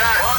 time.